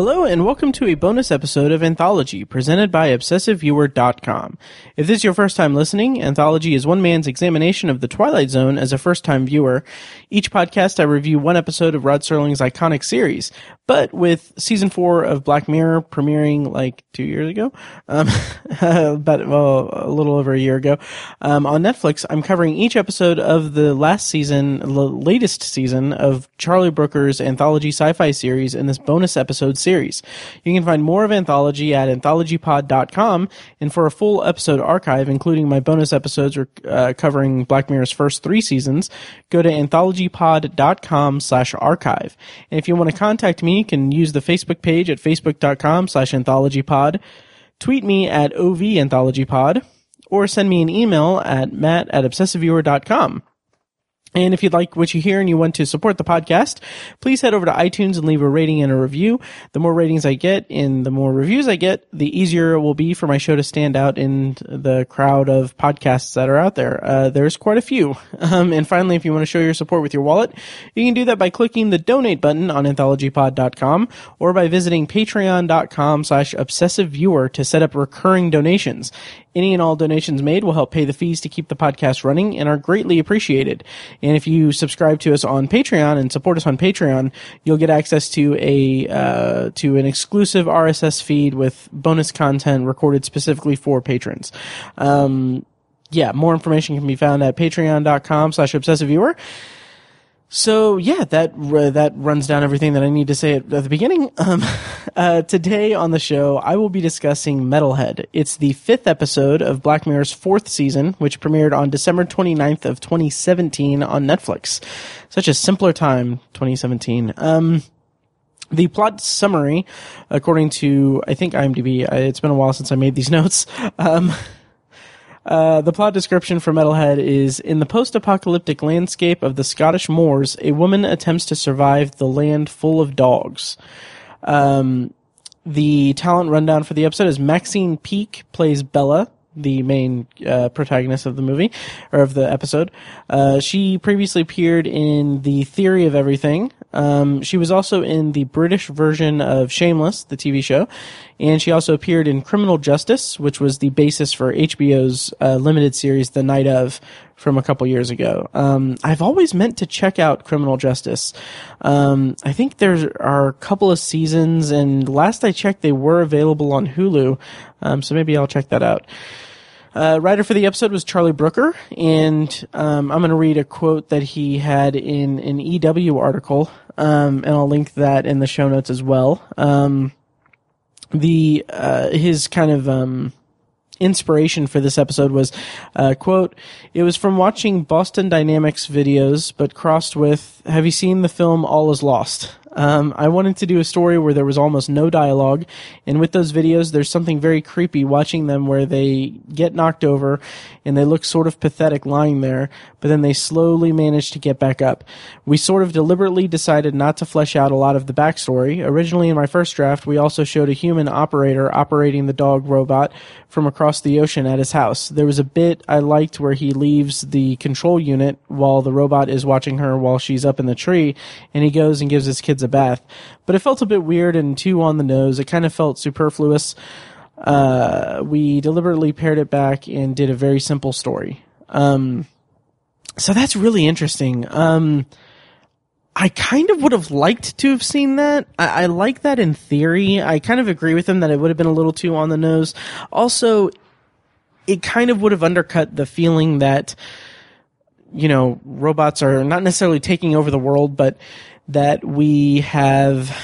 Hello and welcome to a bonus episode of Anthology presented by ObsessiveViewer.com. If this is your first time listening, Anthology is one man's examination of the Twilight Zone as a first time viewer. Each podcast I review one episode of Rod Serling's iconic series, but with season four of Black Mirror premiering like two years ago, um, well, a little over a year ago, um, on Netflix, I'm covering each episode of the last season, the latest season of Charlie Brooker's anthology sci-fi series in this bonus episode series. You can find more of Anthology at anthologypod.com, and for a full episode archive, including my bonus episodes uh, covering Black Mirror's first three seasons, go to anthologypod.com slash archive. And if you want to contact me, you can use the Facebook page at facebook.com slash anthologypod, tweet me at ovanthologypod, or send me an email at matt at obsessiveviewer.com. And if you'd like what you hear and you want to support the podcast, please head over to iTunes and leave a rating and a review. The more ratings I get and the more reviews I get, the easier it will be for my show to stand out in the crowd of podcasts that are out there. Uh, there's quite a few. Um, and finally, if you want to show your support with your wallet, you can do that by clicking the donate button on anthologypod.com or by visiting patreon.com slash obsessive viewer to set up recurring donations. Any and all donations made will help pay the fees to keep the podcast running and are greatly appreciated. And if you subscribe to us on Patreon and support us on Patreon, you'll get access to a uh, to an exclusive RSS feed with bonus content recorded specifically for patrons. Um, yeah, more information can be found at patreon.com slash obsessive viewer. So yeah, that uh, that runs down everything that I need to say at, at the beginning. Um, uh, today on the show, I will be discussing Metalhead. It's the fifth episode of Black Mirror's fourth season, which premiered on December 29th of 2017 on Netflix. Such a simpler time, 2017. Um, the plot summary, according to I think IMDb, it's been a while since I made these notes. Um, uh, the plot description for Metalhead is In the post apocalyptic landscape of the Scottish moors, a woman attempts to survive the land full of dogs. Um, the talent rundown for the episode is Maxine Peake plays Bella, the main uh, protagonist of the movie or of the episode. Uh, she previously appeared in The Theory of Everything. Um, she was also in the British version of Shameless, the TV show, and she also appeared in Criminal Justice, which was the basis for HBO's uh, limited series The Night of from a couple years ago. Um, I've always meant to check out Criminal Justice. Um, I think there are a couple of seasons, and last I checked, they were available on Hulu. Um, so maybe I'll check that out. Uh, writer for the episode was Charlie Brooker, and um, I'm going to read a quote that he had in an EW article, um, and I'll link that in the show notes as well. Um, the uh, his kind of um, inspiration for this episode was, uh, quote, it was from watching Boston Dynamics videos, but crossed with, have you seen the film All is Lost? Um, I wanted to do a story where there was almost no dialogue, and with those videos, there's something very creepy watching them where they get knocked over and they look sort of pathetic lying there, but then they slowly manage to get back up. We sort of deliberately decided not to flesh out a lot of the backstory. Originally, in my first draft, we also showed a human operator operating the dog robot from across the ocean at his house. There was a bit I liked where he leaves the control unit while the robot is watching her while she's up in the tree, and he goes and gives his kids a bath. But it felt a bit weird and too on the nose. It kind of felt superfluous. Uh, we deliberately pared it back and did a very simple story. Um, so that's really interesting. Um, I kind of would have liked to have seen that. I, I, like that in theory. I kind of agree with him that it would have been a little too on the nose. Also, it kind of would have undercut the feeling that, you know, robots are not necessarily taking over the world, but that we have,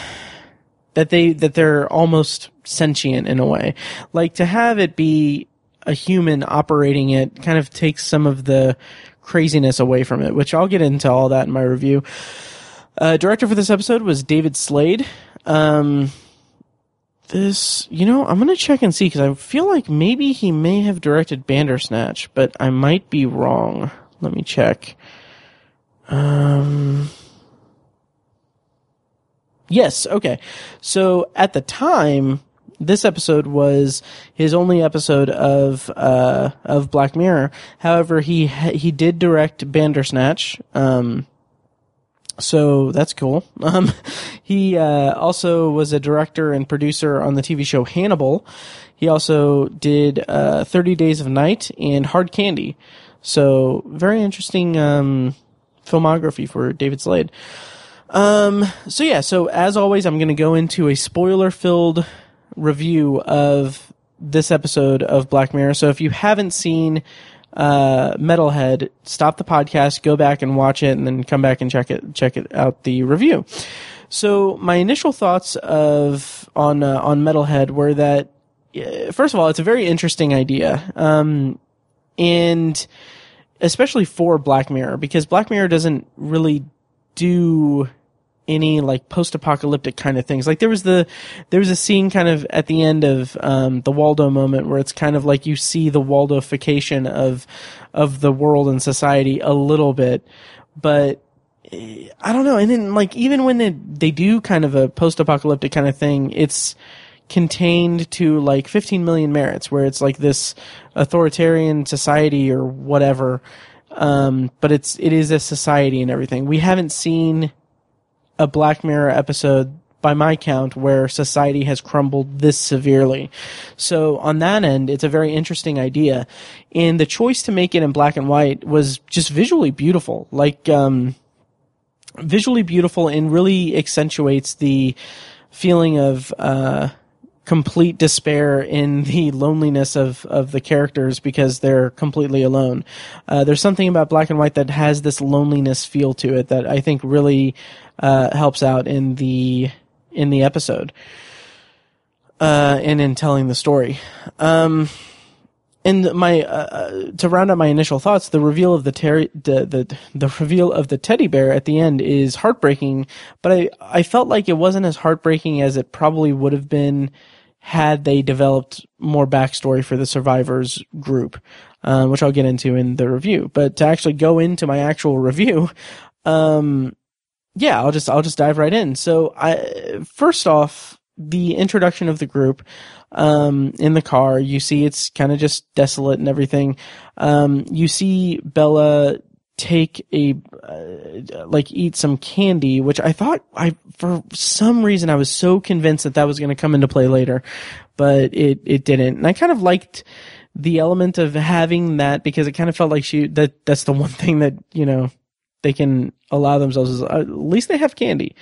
that they, that they're almost sentient in a way. Like to have it be a human operating it kind of takes some of the craziness away from it, which I'll get into all that in my review. Uh, director for this episode was David Slade. Um, this, you know, I'm gonna check and see because I feel like maybe he may have directed Bandersnatch, but I might be wrong. Let me check. Um, yes, okay. So at the time, this episode was his only episode of uh, of Black Mirror. However, he he did direct Bandersnatch. Um, So that's cool. Um, he uh, also was a director and producer on the TV show Hannibal. He also did uh, 30 Days of Night and Hard Candy. So very interesting um, filmography for David Slade. Um, so yeah, so as always, I'm going to go into a spoiler-filled review of this episode of Black Mirror. So if you haven't seen uh, Metalhead, stop the podcast, go back and watch it, and then come back and check it check it out the review. So my initial thoughts of on uh, on Metalhead were that uh, first of all, it's a very interesting idea, um, and especially for Black Mirror because Black Mirror doesn't really do any like post-apocalyptic kind of things. Like there was the there was a scene kind of at the end of um, the Waldo moment where it's kind of like you see the Waldofication of of the world and society a little bit, but eh, I don't know. And then like even when they they do kind of a post-apocalyptic kind of thing, it's contained to like 15 million merits where it's like this authoritarian society or whatever um, but it's it is a society and everything we haven't seen a Black Mirror episode by my count where society has crumbled this severely. So on that end, it's a very interesting idea. And the choice to make it in black and white was just visually beautiful. Like, um, visually beautiful and really accentuates the feeling of, uh, complete despair in the loneliness of, of the characters because they're completely alone. Uh, there's something about black and white that has this loneliness feel to it that I think really uh, helps out in the in the episode uh, and in telling the story. Um, and my uh, uh, to round out my initial thoughts, the reveal of the, ter- the the the reveal of the teddy bear at the end is heartbreaking, but I I felt like it wasn't as heartbreaking as it probably would have been had they developed more backstory for the survivors group, um, which I'll get into in the review. But to actually go into my actual review, um, yeah, I'll just I'll just dive right in. So I first off, the introduction of the group um, in the car, you see it's kind of just desolate and everything. Um, you see Bella take a uh, like eat some candy which i thought i for some reason i was so convinced that that was going to come into play later but it it didn't. And i kind of liked the element of having that because it kind of felt like she that that's the one thing that you know they can allow themselves is uh, at least they have candy.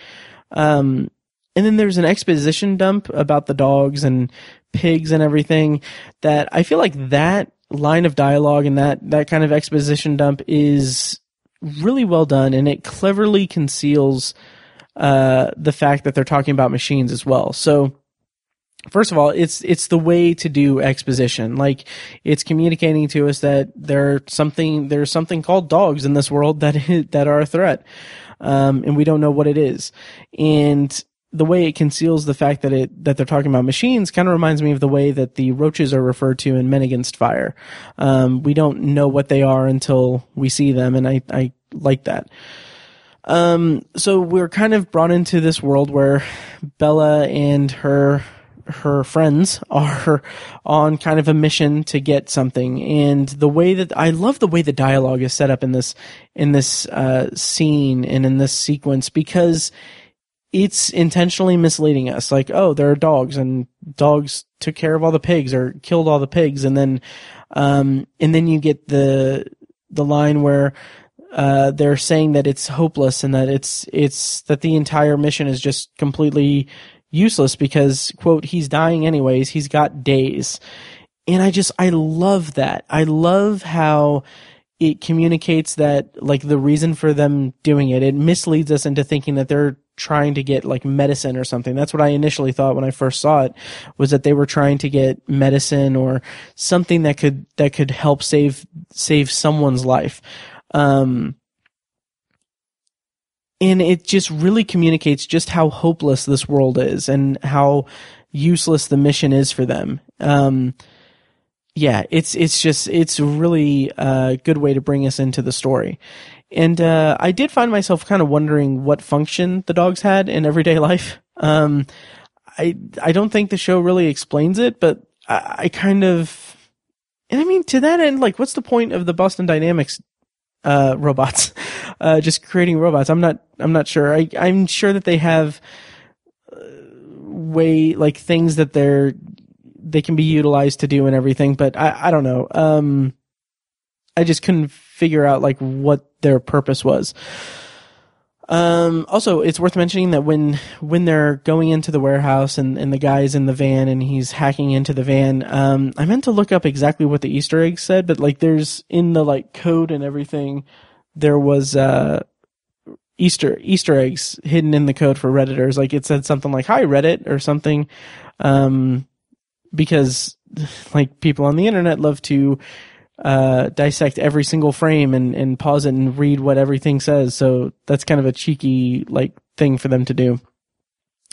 Um and then there's an exposition dump about the dogs and pigs and everything that i feel like that line of dialogue and that that kind of exposition dump is really well done, and it cleverly conceals uh, the fact that they're talking about machines as well. So. First of all, it's it's the way to do exposition. Like it's communicating to us that there's something there's something called dogs in this world that that are a threat, um, and we don't know what it is. And the way it conceals the fact that it that they're talking about machines kind of reminds me of the way that the roaches are referred to in Men Against Fire. Um, we don't know what they are until we see them, and I I like that. Um, so we're kind of brought into this world where Bella and her her friends are on kind of a mission to get something and the way that I love the way the dialogue is set up in this in this uh, scene and in this sequence because it's intentionally misleading us. Like, oh, there are dogs and dogs took care of all the pigs or killed all the pigs. And then, um, and then you get the, the line where, uh, they're saying that it's hopeless and that it's, it's that the entire mission is just completely useless because, quote, he's dying anyways. He's got days. And I just, I love that. I love how, it communicates that like the reason for them doing it it misleads us into thinking that they're trying to get like medicine or something. That's what I initially thought when I first saw it was that they were trying to get medicine or something that could that could help save save someone's life. Um and it just really communicates just how hopeless this world is and how useless the mission is for them. Um yeah, it's it's just it's really a good way to bring us into the story. And uh, I did find myself kind of wondering what function the dogs had in everyday life. Um, I I don't think the show really explains it, but I, I, kind of, and I mean to that end, like, what's the point of the Boston Dynamics uh, robots? Uh, just creating robots. I'm not I'm not sure. I I'm sure that they have uh, way like things that they're they can be utilized to do and everything, but I I don't know. Um, I just couldn't figure out like what their purpose was. Um, also, it's worth mentioning that when when they're going into the warehouse and, and the guy's in the van and he's hacking into the van, um, I meant to look up exactly what the Easter egg said, but like there's in the like code and everything, there was uh Easter Easter eggs hidden in the code for redditors. Like it said something like "Hi Reddit" or something, um, because like people on the internet love to uh, dissect every single frame and, and pause it and read what everything says. So that's kind of a cheeky like thing for them to do.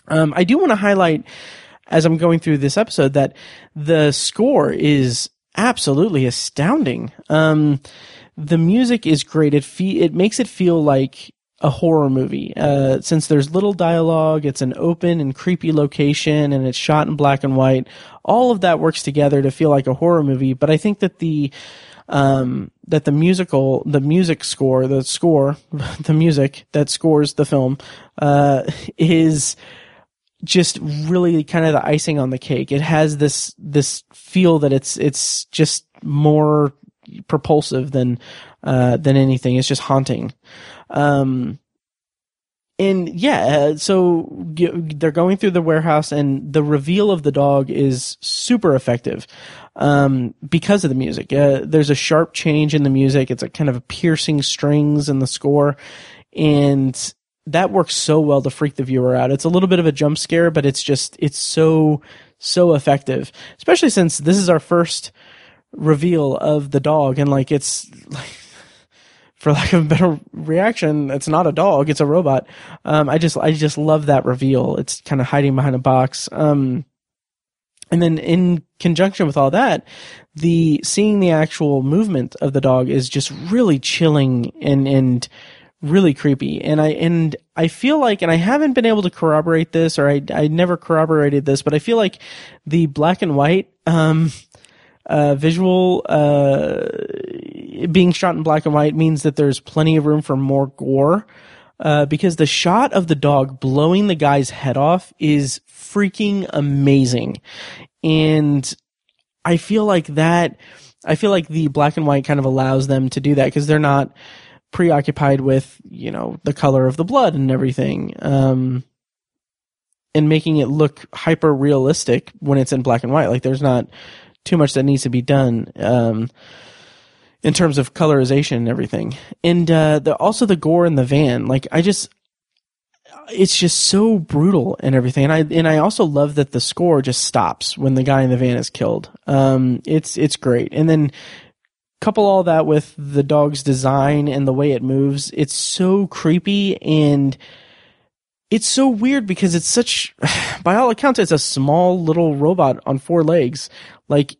Um, I do want to highlight as I'm going through this episode that the score is absolutely astounding. Um, the music is great. It fe- it makes it feel like a horror movie. Uh, since there's little dialogue, it's an open and creepy location, and it's shot in black and white. All of that works together to feel like a horror movie. But I think that the um, that the musical, the music score, the score, the music that scores the film, uh, is just really kind of the icing on the cake. It has this this feel that it's it's just more propulsive than uh, than anything. It's just haunting. Um, and yeah, uh, so they're going through the warehouse, and the reveal of the dog is super effective um, because of the music. Uh, there's a sharp change in the music. It's a kind of a piercing strings in the score, and that works so well to freak the viewer out. It's a little bit of a jump scare, but it's just it's so so effective, especially since this is our first reveal of the dog, and like it's like for lack of a better reaction, it's not a dog, it's a robot. Um, I just, I just love that reveal. It's kind of hiding behind a box. Um, and then in conjunction with all that, the seeing the actual movement of the dog is just really chilling and, and really creepy. And I, and I feel like, and I haven't been able to corroborate this or I, I never corroborated this, but I feel like the black and white, um, uh, visual uh, being shot in black and white means that there's plenty of room for more gore. Uh, because the shot of the dog blowing the guy's head off is freaking amazing. And I feel like that, I feel like the black and white kind of allows them to do that because they're not preoccupied with, you know, the color of the blood and everything. Um, and making it look hyper realistic when it's in black and white. Like there's not too much that needs to be done um, in terms of colorization and everything. And uh, the, also the gore in the van. Like I just, it's just so brutal and everything. And I and I also love that the score just stops when the guy in the van is killed. Um, it's it's great. And then couple all that with the dog's design and the way it moves. It's so creepy and it's so weird because it's such, by all accounts, it's a small little robot on four legs. Like,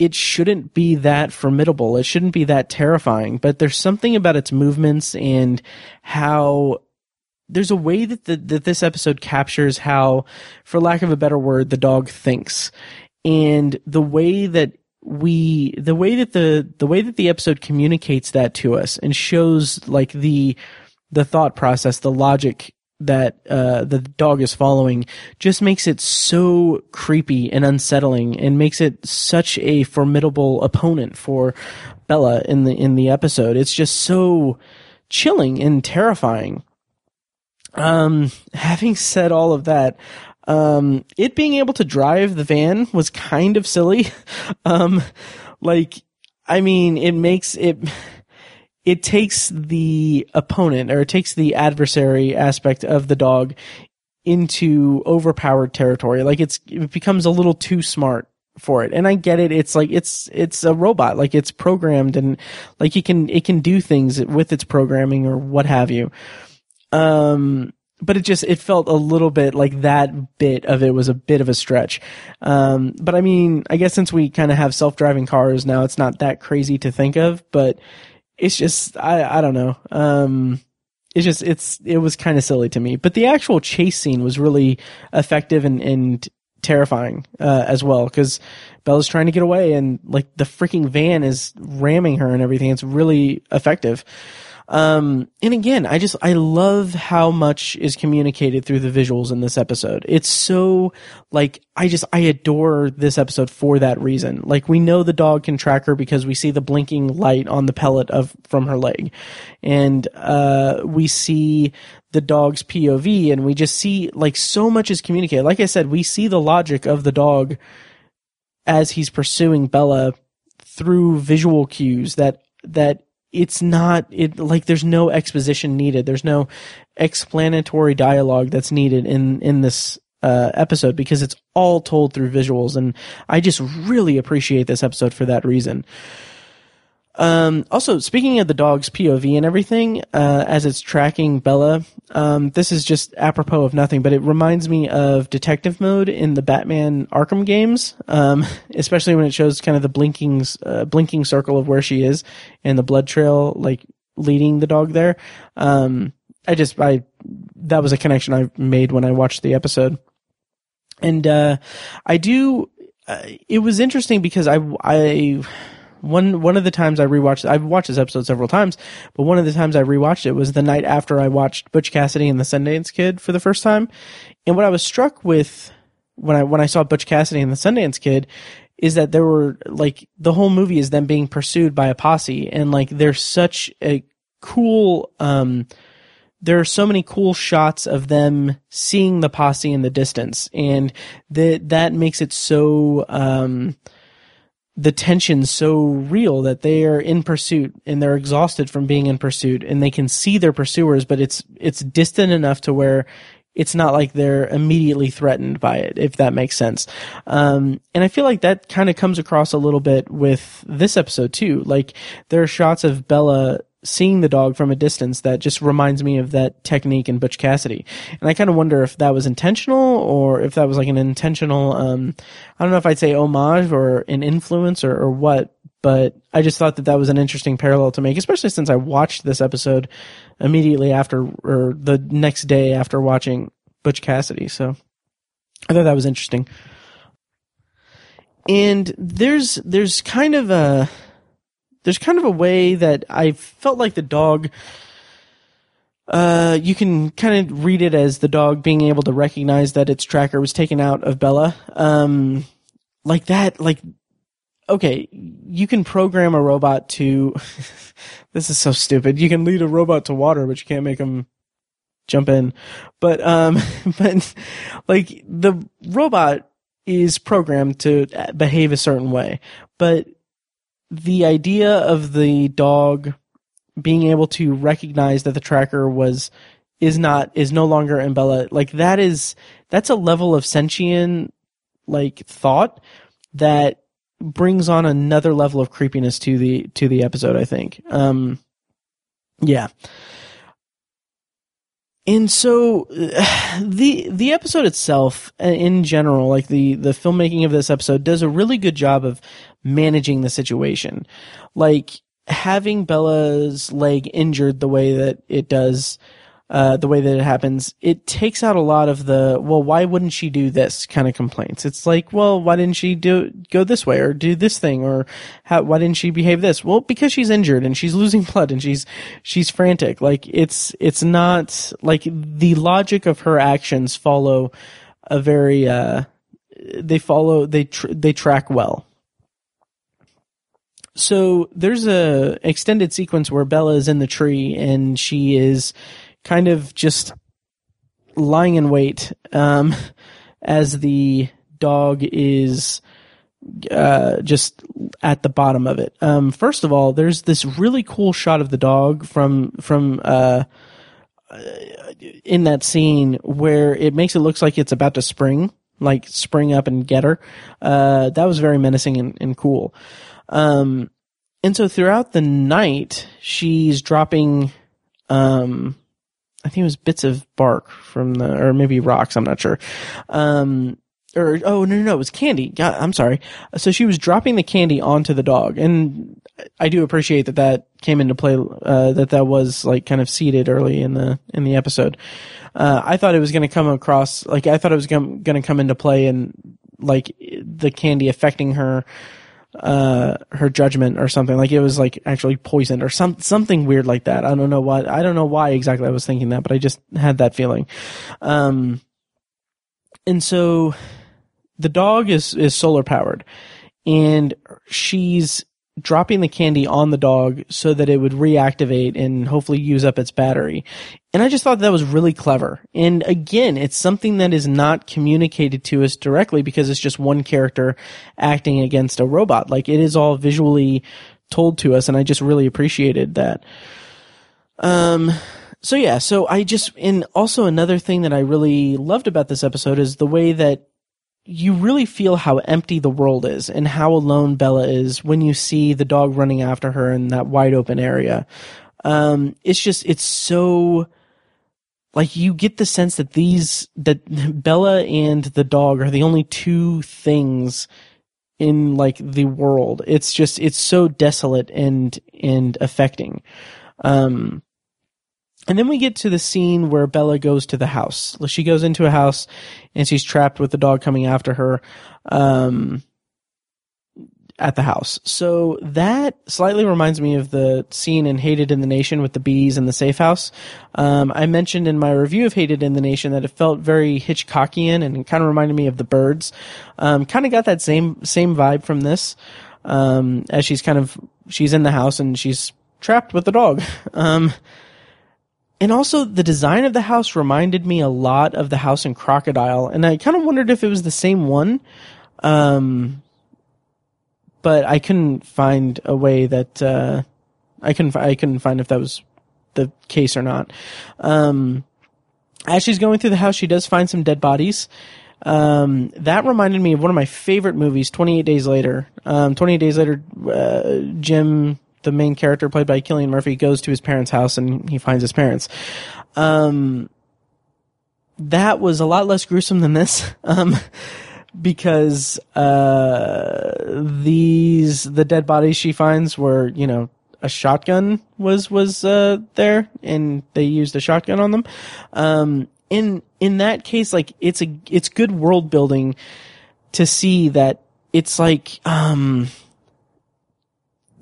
it shouldn't be that formidable. It shouldn't be that terrifying, but there's something about its movements and how there's a way that the, that this episode captures how, for lack of a better word, the dog thinks. And the way that we, the way that the, the way that the episode communicates that to us and shows like the, the thought process, the logic that uh, the dog is following just makes it so creepy and unsettling and makes it such a formidable opponent for Bella in the in the episode. It's just so chilling and terrifying. Um, having said all of that, um, it being able to drive the van was kind of silly. um, like, I mean, it makes it it takes the opponent or it takes the adversary aspect of the dog into overpowered territory. Like it's it becomes a little too smart for it. And I get it. It's like it's it's a robot. Like it's programmed and like it can it can do things with its programming or what have you. Um but it just it felt a little bit like that bit of it was a bit of a stretch. Um but I mean, I guess since we kind of have self-driving cars now, it's not that crazy to think of, but it's just I I don't know. Um, it's just it's it was kind of silly to me, but the actual chase scene was really effective and and terrifying uh, as well because Bella's trying to get away and like the freaking van is ramming her and everything. It's really effective. Um, and again, I just, I love how much is communicated through the visuals in this episode. It's so, like, I just, I adore this episode for that reason. Like, we know the dog can track her because we see the blinking light on the pellet of, from her leg. And, uh, we see the dog's POV and we just see, like, so much is communicated. Like I said, we see the logic of the dog as he's pursuing Bella through visual cues that, that it's not it like there's no exposition needed. There's no explanatory dialogue that's needed in in this uh, episode because it's all told through visuals, and I just really appreciate this episode for that reason. Um, also, speaking of the dog's POV and everything, uh, as it's tracking Bella, um, this is just apropos of nothing, but it reminds me of detective mode in the Batman Arkham games, um, especially when it shows kind of the blinking, uh, blinking circle of where she is and the blood trail, like leading the dog there. Um, I just, I, that was a connection I made when I watched the episode. And, uh, I do, uh, it was interesting because I, I, one one of the times I rewatched I've watched this episode several times, but one of the times I rewatched it was the night after I watched Butch Cassidy and the Sundance Kid for the first time. And what I was struck with when I when I saw Butch Cassidy and the Sundance Kid is that there were like the whole movie is them being pursued by a posse and like there's such a cool um there are so many cool shots of them seeing the posse in the distance and that that makes it so um the tension so real that they are in pursuit and they're exhausted from being in pursuit and they can see their pursuers, but it's, it's distant enough to where it's not like they're immediately threatened by it, if that makes sense. Um, and I feel like that kind of comes across a little bit with this episode too. Like there are shots of Bella seeing the dog from a distance that just reminds me of that technique in Butch Cassidy. And I kind of wonder if that was intentional or if that was like an intentional, um, I don't know if I'd say homage or an influence or, or what, but I just thought that that was an interesting parallel to make, especially since I watched this episode immediately after or the next day after watching Butch Cassidy. So I thought that was interesting. And there's, there's kind of a, there's kind of a way that I felt like the dog. Uh, you can kind of read it as the dog being able to recognize that its tracker was taken out of Bella. Um, like that, like, okay, you can program a robot to, this is so stupid. You can lead a robot to water, but you can't make them jump in. But, um, but like the robot is programmed to behave a certain way, but the idea of the dog being able to recognize that the tracker was is not is no longer in Bella like that is that's a level of sentient like thought that brings on another level of creepiness to the to the episode I think. Um yeah. And so the the episode itself uh, in general like the the filmmaking of this episode does a really good job of managing the situation like having bella's leg injured the way that it does uh, the way that it happens, it takes out a lot of the, well, why wouldn't she do this kind of complaints? It's like, well, why didn't she do, go this way or do this thing or how, why didn't she behave this? Well, because she's injured and she's losing blood and she's, she's frantic. Like it's, it's not like the logic of her actions follow a very, uh, they follow, they, tr- they track well. So there's a extended sequence where Bella is in the tree and she is, kind of just lying in wait um, as the dog is uh, just at the bottom of it. Um, first of all, there's this really cool shot of the dog from from uh, in that scene where it makes it looks like it's about to spring, like spring up and get her. Uh, that was very menacing and, and cool. Um, and so throughout the night, she's dropping um, I think it was bits of bark from the, or maybe rocks. I'm not sure. Um, or oh no no no it was candy. God, I'm sorry. So she was dropping the candy onto the dog, and I do appreciate that that came into play. Uh, that that was like kind of seeded early in the in the episode. Uh, I thought it was going to come across like I thought it was going to come into play and like the candy affecting her uh, her judgment or something. Like it was like actually poisoned or some something weird like that. I don't know why. I don't know why exactly I was thinking that, but I just had that feeling. Um, and so the dog is is solar powered, and she's dropping the candy on the dog so that it would reactivate and hopefully use up its battery. And I just thought that was really clever. And again, it's something that is not communicated to us directly because it's just one character acting against a robot. Like it is all visually told to us and I just really appreciated that. Um, so yeah, so I just, and also another thing that I really loved about this episode is the way that you really feel how empty the world is and how alone Bella is when you see the dog running after her in that wide open area. Um, it's just, it's so, like you get the sense that these, that Bella and the dog are the only two things in like the world. It's just, it's so desolate and, and affecting. Um, and then we get to the scene where Bella goes to the house. She goes into a house and she's trapped with the dog coming after her um, at the house. So that slightly reminds me of the scene in Hated in the Nation with the bees in the safe house. Um, I mentioned in my review of Hated in the Nation that it felt very Hitchcockian and kind of reminded me of the birds. Um, kind of got that same same vibe from this. Um, as she's kind of she's in the house and she's trapped with the dog. And also, the design of the house reminded me a lot of the house in Crocodile, and I kind of wondered if it was the same one. Um, but I couldn't find a way that uh, I couldn't I couldn't find if that was the case or not. Um, as she's going through the house, she does find some dead bodies. Um, that reminded me of one of my favorite movies, 28 Days Later. Um, 28 Days Later, uh, Jim the main character played by Cillian Murphy goes to his parents' house and he finds his parents. Um, that was a lot less gruesome than this. Um, because, uh, these, the dead bodies she finds were, you know, a shotgun was, was, uh, there and they used a shotgun on them. Um, in, in that case, like, it's a, it's good world building to see that it's like, um,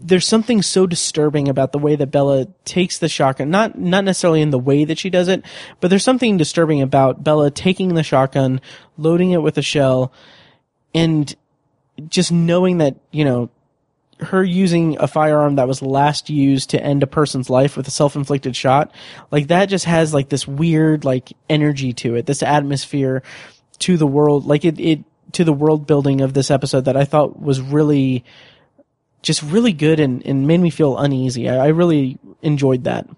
there's something so disturbing about the way that Bella takes the shotgun. Not not necessarily in the way that she does it, but there's something disturbing about Bella taking the shotgun, loading it with a shell, and just knowing that you know her using a firearm that was last used to end a person's life with a self-inflicted shot like that just has like this weird like energy to it this atmosphere to the world like it, it to the world building of this episode that i thought was really just really good and, and made me feel uneasy. I, I really enjoyed that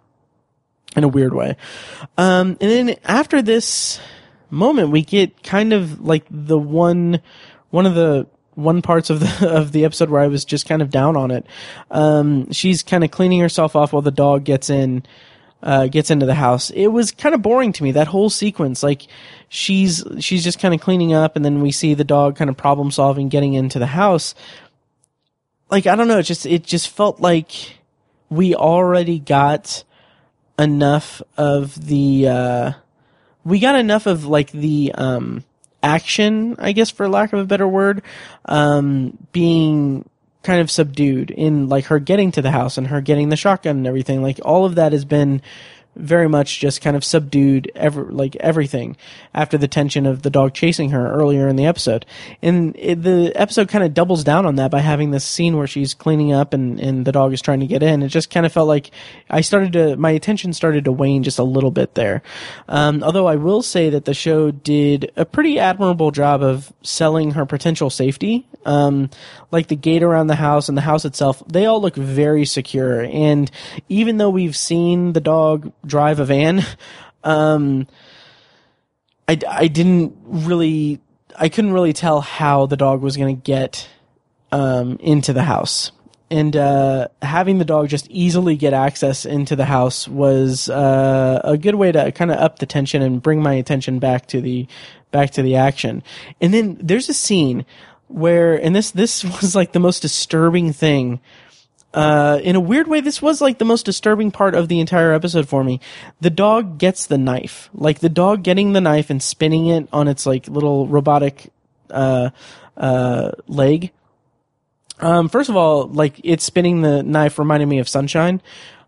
in a weird way. Um, and then after this moment, we get kind of like the one, one of the one parts of the of the episode where I was just kind of down on it. Um, she's kind of cleaning herself off while the dog gets in, uh, gets into the house. It was kind of boring to me that whole sequence. Like she's she's just kind of cleaning up, and then we see the dog kind of problem solving, getting into the house like I don't know, it just it just felt like we already got enough of the uh we got enough of like the um action, I guess for lack of a better word, um being kind of subdued in like her getting to the house and her getting the shotgun and everything. Like all of that has been very much just kind of subdued ever like everything after the tension of the dog chasing her earlier in the episode. And it, the episode kind of doubles down on that by having this scene where she's cleaning up and, and the dog is trying to get in. It just kind of felt like i started to my attention started to wane just a little bit there. Um, although i will say that the show did a pretty admirable job of selling her potential safety. Um, like the gate around the house and the house itself they all look very secure. And even though we've seen the dog drive a van. Um, I, I didn't really, I couldn't really tell how the dog was going to get um, into the house. And uh, having the dog just easily get access into the house was uh, a good way to kind of up the tension and bring my attention back to the back to the action. And then there's a scene where, and this this was like the most disturbing thing uh, in a weird way, this was like the most disturbing part of the entire episode for me. The dog gets the knife, like the dog getting the knife and spinning it on its like little robotic uh, uh, leg. Um, first of all, like it spinning the knife reminded me of Sunshine.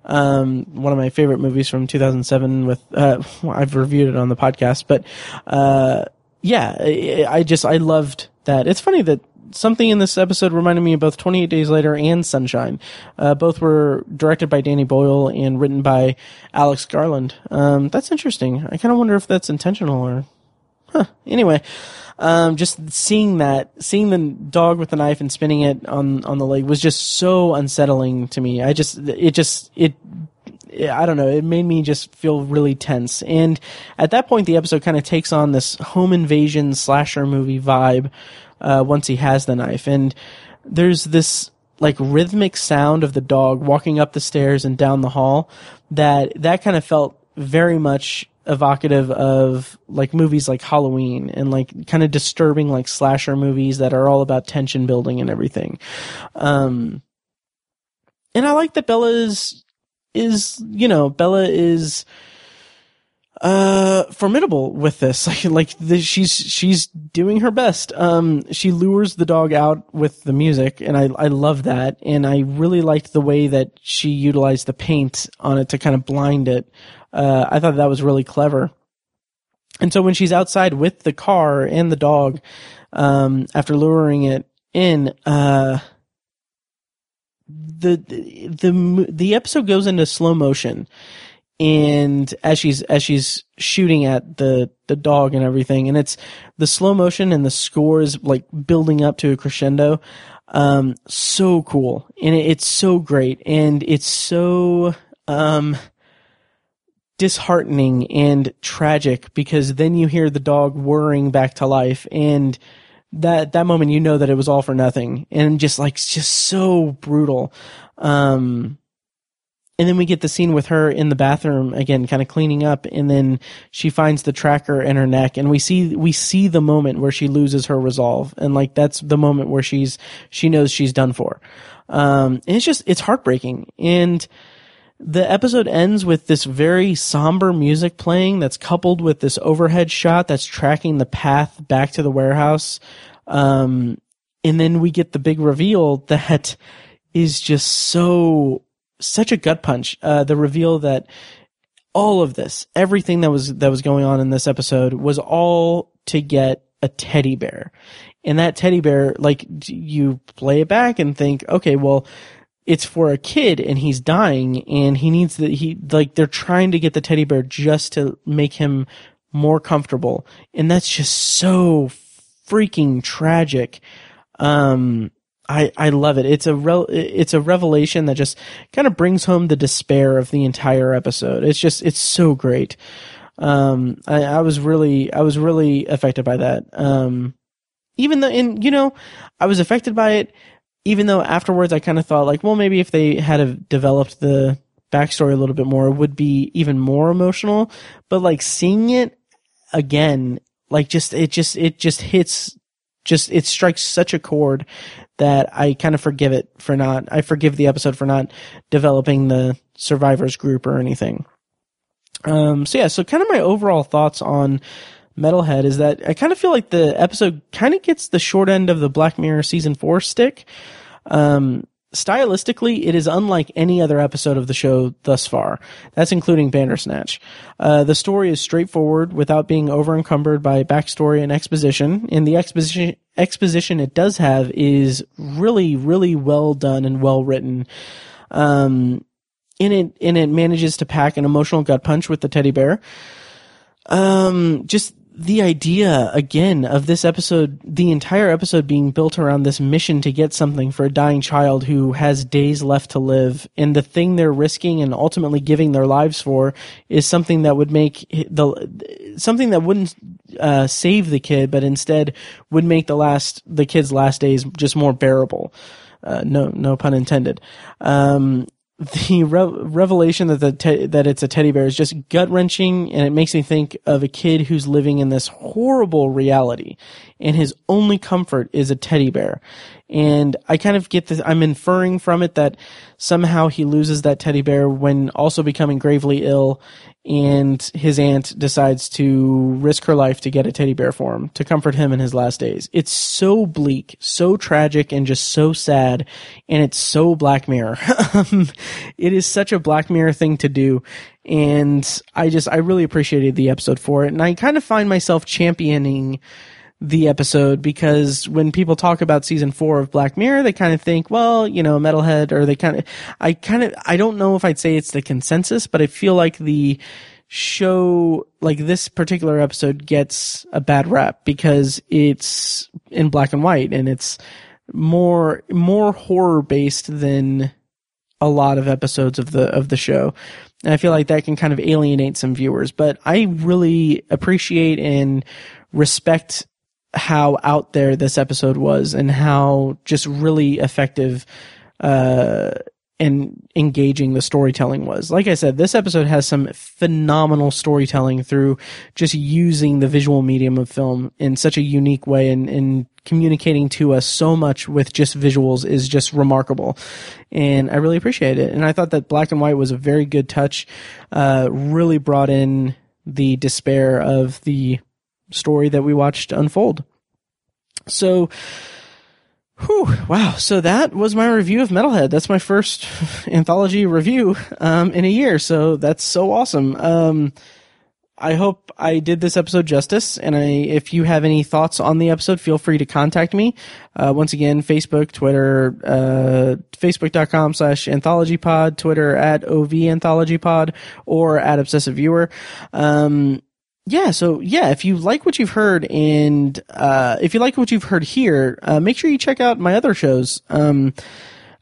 Um, one of my favorite movies from 2007 with, uh, I've reviewed it on the podcast, but, uh, yeah, I just, I loved that. It's funny that something in this episode reminded me of both 28 Days Later and Sunshine. Uh, both were directed by Danny Boyle and written by Alex Garland. Um, that's interesting. I kind of wonder if that's intentional or, huh. Anyway, um, just seeing that, seeing the dog with the knife and spinning it on, on the leg was just so unsettling to me. I just, it just, it, I don't know, it made me just feel really tense. And at that point, the episode kind of takes on this home invasion slasher movie vibe, uh, once he has the knife. And there's this, like rhythmic sound of the dog walking up the stairs and down the hall that, that kind of felt very much evocative of like movies like Halloween and like kind of disturbing like slasher movies that are all about tension building and everything. Um, and I like that Bella is, you know, Bella is, uh, formidable with this. Like, like the, she's, she's doing her best. Um, she lures the dog out with the music and I, I love that. And I really liked the way that she utilized the paint on it to kind of blind it. Uh, I thought that was really clever. And so when she's outside with the car and the dog, um, after luring it in, uh, the, the, the episode goes into slow motion and as she's as she's shooting at the the dog and everything and it's the slow motion and the score is like building up to a crescendo um so cool and it, it's so great and it's so um disheartening and tragic because then you hear the dog whirring back to life and that that moment you know that it was all for nothing and just like just so brutal. Um and then we get the scene with her in the bathroom again kind of cleaning up and then she finds the tracker in her neck and we see we see the moment where she loses her resolve and like that's the moment where she's she knows she's done for. Um and it's just it's heartbreaking. And the episode ends with this very somber music playing that's coupled with this overhead shot that's tracking the path back to the warehouse um and then we get the big reveal that is just so such a gut punch. Uh, the reveal that all of this, everything that was that was going on in this episode, was all to get a teddy bear, and that teddy bear, like you play it back and think, okay, well, it's for a kid and he's dying and he needs the he like they're trying to get the teddy bear just to make him more comfortable, and that's just so freaking tragic. Um, I, I love it. It's a re- it's a revelation that just kind of brings home the despair of the entire episode. It's just it's so great. Um, I, I was really I was really affected by that. Um, even though, and you know, I was affected by it. Even though afterwards I kind of thought like, well, maybe if they had developed the backstory a little bit more, it would be even more emotional. But like seeing it again, like just it just it just hits just it strikes such a chord that I kind of forgive it for not I forgive the episode for not developing the survivors group or anything. Um so yeah, so kind of my overall thoughts on Metalhead is that I kind of feel like the episode kind of gets the short end of the Black Mirror season 4 stick. Um stylistically, it is unlike any other episode of the show thus far. That's including Bandersnatch. Uh, the story is straightforward without being over encumbered by backstory and exposition. And the exposition exposition it does have is really, really well done and well written. Um, and it and it manages to pack an emotional gut punch with the teddy bear. Um, just the idea again of this episode, the entire episode being built around this mission to get something for a dying child who has days left to live, and the thing they're risking and ultimately giving their lives for is something that would make the something that wouldn't uh, save the kid, but instead would make the last the kid's last days just more bearable. Uh, no, no pun intended. Um, the re- revelation that the te- that it's a teddy bear is just gut wrenching, and it makes me think of a kid who's living in this horrible reality, and his only comfort is a teddy bear, And I kind of get this, I'm inferring from it that somehow he loses that teddy bear when also becoming gravely ill and his aunt decides to risk her life to get a teddy bear for him to comfort him in his last days. It's so bleak, so tragic, and just so sad, and it's so Black Mirror. it is such a Black Mirror thing to do, and I just I really appreciated the episode for it, and I kind of find myself championing the episode because when people talk about season four of Black Mirror, they kind of think, well, you know, metalhead, or they kind of, I kind of, I don't know if I'd say it's the consensus, but I feel like the show, like this particular episode gets a bad rap because it's in black and white and it's more, more horror based than a lot of episodes of the, of the show. And I feel like that can kind of alienate some viewers, but I really appreciate and respect how out there this episode was and how just really effective uh, and engaging the storytelling was. Like I said, this episode has some phenomenal storytelling through just using the visual medium of film in such a unique way and, and communicating to us so much with just visuals is just remarkable. And I really appreciate it. And I thought that black and white was a very good touch, uh, really brought in the despair of the story that we watched unfold. So, whew, wow. So that was my review of Metalhead. That's my first anthology review um, in a year. So that's so awesome. Um, I hope I did this episode justice. And I, if you have any thoughts on the episode, feel free to contact me. Uh, once again, Facebook, Twitter, uh, facebook.com slash anthologypod, Twitter at OV anthologypod, or at obsessive viewer. Um, yeah, so yeah, if you like what you've heard and uh, if you like what you've heard here, uh, make sure you check out my other shows. Um,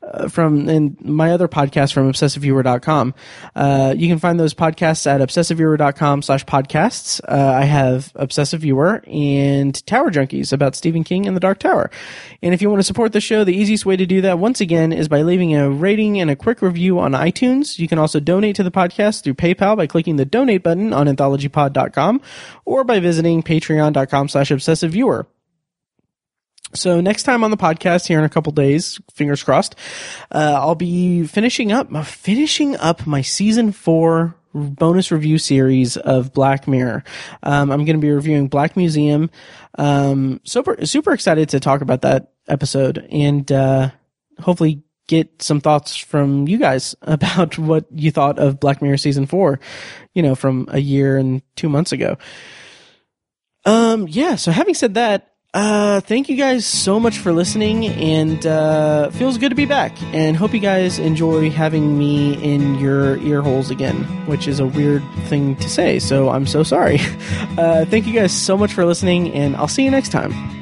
uh, from and my other podcast from obsessiveviewer.com. Uh, you can find those podcasts at obsessiveviewer.com slash podcasts. Uh, I have Obsessive Viewer and Tower Junkies about Stephen King and the Dark Tower. And if you want to support the show, the easiest way to do that, once again, is by leaving a rating and a quick review on iTunes. You can also donate to the podcast through PayPal by clicking the donate button on anthologypod.com or by visiting patreon.com slash obsessiveviewer. So next time on the podcast here in a couple days, fingers crossed, uh, I'll be finishing up, uh, finishing up my season four bonus review series of Black Mirror. Um, I'm going to be reviewing Black Museum. Um, super, super excited to talk about that episode and, uh, hopefully get some thoughts from you guys about what you thought of Black Mirror season four, you know, from a year and two months ago. Um, yeah. So having said that, uh, thank you guys so much for listening, and uh, feels good to be back. And hope you guys enjoy having me in your ear holes again, which is a weird thing to say. So I'm so sorry. Uh, thank you guys so much for listening, and I'll see you next time.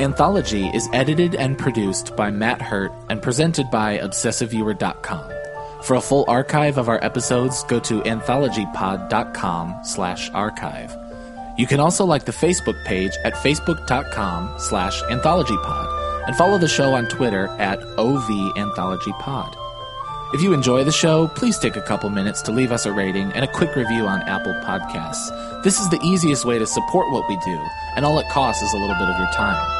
Anthology is edited and produced by Matt Hurt and presented by ObsessiveViewer.com. For a full archive of our episodes, go to anthologypod.com slash archive. You can also like the Facebook page at facebook.com slash anthologypod and follow the show on Twitter at OVAnthologyPod. If you enjoy the show, please take a couple minutes to leave us a rating and a quick review on Apple Podcasts. This is the easiest way to support what we do, and all it costs is a little bit of your time.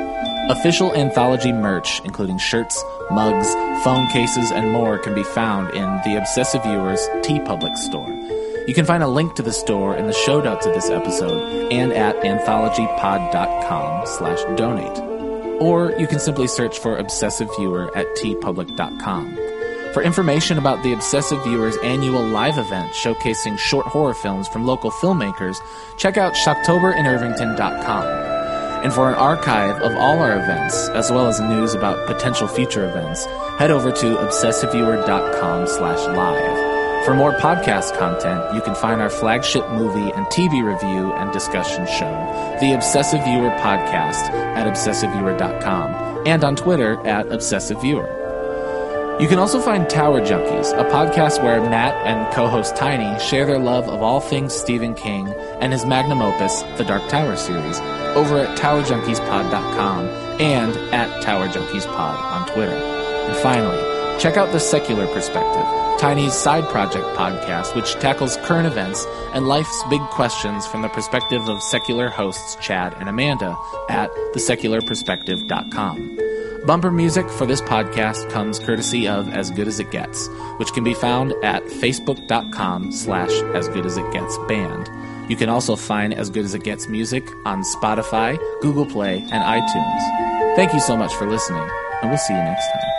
Official anthology merch, including shirts, mugs, phone cases, and more, can be found in the Obsessive Viewers T TeePublic store. You can find a link to the store in the show notes of this episode and at anthologypod.com slash donate. Or you can simply search for Obsessive Viewer at teepublic.com. For information about the Obsessive Viewers annual live event showcasing short horror films from local filmmakers, check out shocktoberinirvington.com. And for an archive of all our events, as well as news about potential future events, head over to obsessiveviewer.com slash live. For more podcast content, you can find our flagship movie and TV review and discussion show, The Obsessive Viewer Podcast, at obsessiveviewer.com and on Twitter at obsessiveviewer. You can also find Tower Junkies, a podcast where Matt and co-host Tiny share their love of all things Stephen King and his magnum opus, the Dark Tower series, over at towerjunkiespod.com and at towerjunkiespod on Twitter. And finally, check out The Secular Perspective, Tiny's side project podcast, which tackles current events and life's big questions from the perspective of secular hosts Chad and Amanda at thesecularperspective.com. Bumper music for this podcast comes courtesy of As Good As It Gets, which can be found at facebook.com slash as good as it gets band. You can also find As Good As It Gets music on Spotify, Google Play, and iTunes. Thank you so much for listening, and we'll see you next time.